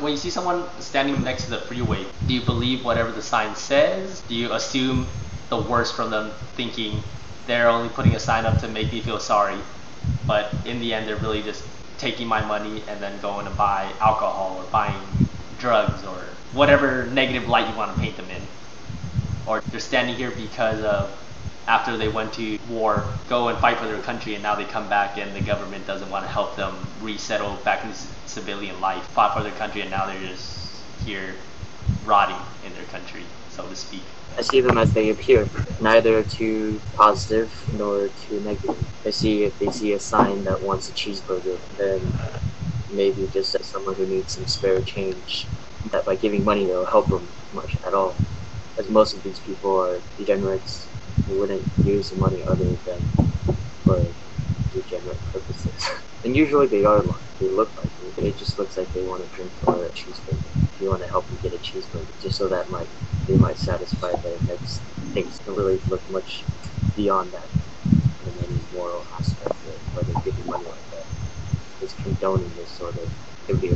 When you see someone standing next to the freeway, do you believe whatever the sign says? Do you assume the worst from them, thinking they're only putting a sign up to make me feel sorry, but in the end they're really just taking my money and then going to buy alcohol or buying drugs or whatever negative light you want to paint them in? Or they're standing here because of after they went to war, go and fight for their country, and now they come back and the government doesn't want to help them resettle back into civilian life, fought for their country, and now they're just here rotting in their country, so to speak. I see them as they appear, neither too positive nor too negative. I see if they see a sign that wants a cheeseburger, then maybe just as someone who needs some spare change, that by giving money they'll help them much at all. As most of these people are degenerates who wouldn't use the money other than for degenerate purposes. and usually they are lying. They look like it. It just looks like they want to drink or a cheeseburger. If You want to help them get a cheeseburger, just so that might they might satisfy their next things. Don't really look much beyond that in any moral aspect of whether giving money like that is condoning this sort of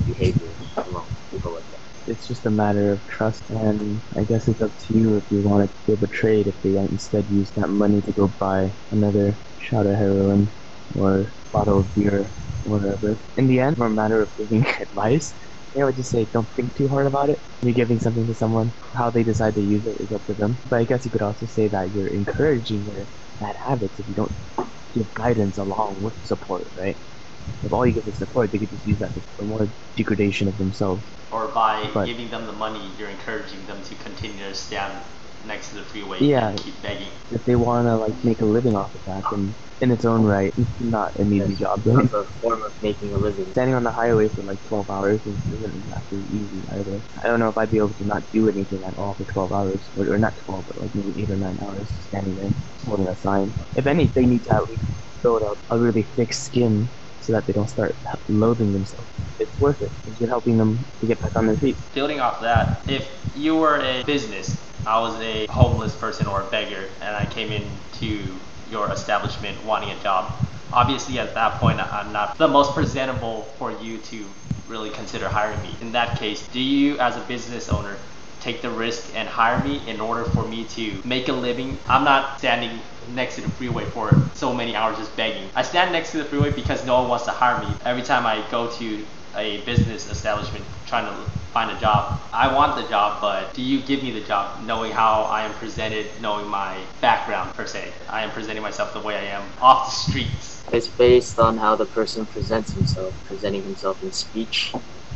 behavior among people like that it's just a matter of trust, and I guess it's up to you if you want to give a trade. if they instead use that money to go buy another shot of heroin or bottle of beer, whatever. In the end, a matter of giving advice, I would just say don't think too hard about it. You're giving something to someone. How they decide to use it is up to them. But I guess you could also say that you're encouraging their bad habits if you don't give guidance along with support, right? If all you give is support, they could just use that for more degradation of themselves or by but, giving them the money, you're encouraging them to continue to stand next to the freeway yeah, and keep begging. If they want to like make a living off of that, then in its own right, it's not an easy job. It's a form of making a living. Standing on the highway for like 12 hours isn't exactly easy either. I don't know if I'd be able to not do anything at all for 12 hours, or, or not 12, but like maybe 8 or 9 hours standing there holding a sign. If anything, they need to at least build up a really thick skin so that they don't start loathing themselves. It's worth it. You're helping them to get back on their feet. Building off that, if you were a business, I was a homeless person or a beggar, and I came into your establishment wanting a job, obviously at that point I'm not the most presentable for you to really consider hiring me. In that case, do you as a business owner take the risk and hire me in order for me to make a living. I'm not standing next to the freeway for so many hours just begging. I stand next to the freeway because no one wants to hire me. Every time I go to a business establishment trying to find a job, I want the job, but do you give me the job knowing how I am presented, knowing my background per se? I am presenting myself the way I am off the streets. It's based on how the person presents himself, presenting himself in speech,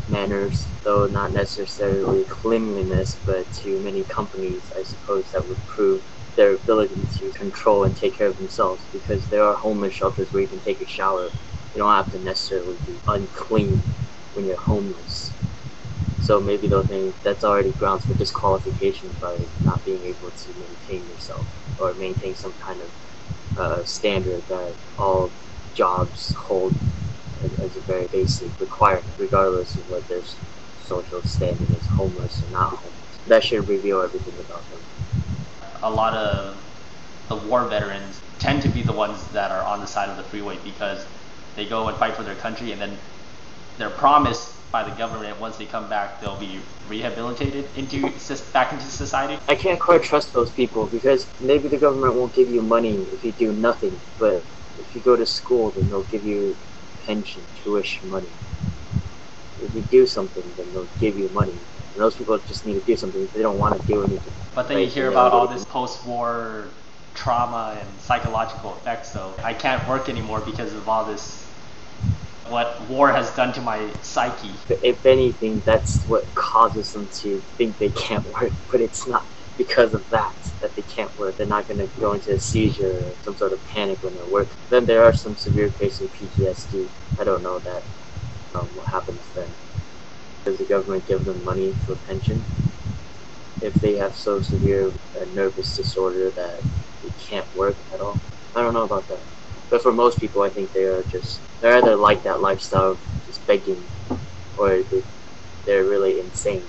manners, though not necessarily cleanliness, but to many companies, I suppose that would prove their ability to control and take care of themselves because there are homeless shelters where you can take a shower. You don't have to necessarily be unclean when you're homeless. So maybe they'll think that's already grounds for disqualification by not being able to maintain yourself or maintain some kind of uh, standard that all jobs hold as a very basic requirement, regardless of what their social standing is, homeless or not homeless. That should reveal everything about them. A lot of the war veterans tend to be the ones that are on the side of the freeway because they go and fight for their country and then they're promised by the government once they come back they'll be rehabilitated into back into society. I can't quite trust those people because maybe the government won't give you money if you do nothing, but if you go to school then they'll give you pension, tuition money. If you do something, then they'll give you money. And those people just need to do something. They don't want to do anything. But then you hear about all this post-war trauma and psychological effects. So I can't work anymore because of all this. What war has done to my psyche. If anything, that's what causes them to think they can't work. But it's not because of that that they can't work. They're not going to go into a seizure or some sort of panic when they're working. Then there are some severe cases of PTSD. I don't know that. Um, what happens then? Does the government give them money for pension? If they have so severe a nervous disorder that they can't work at all? I don't know about that. But for most people, I think they are just, they're either like that lifestyle, just begging, or they're really insane.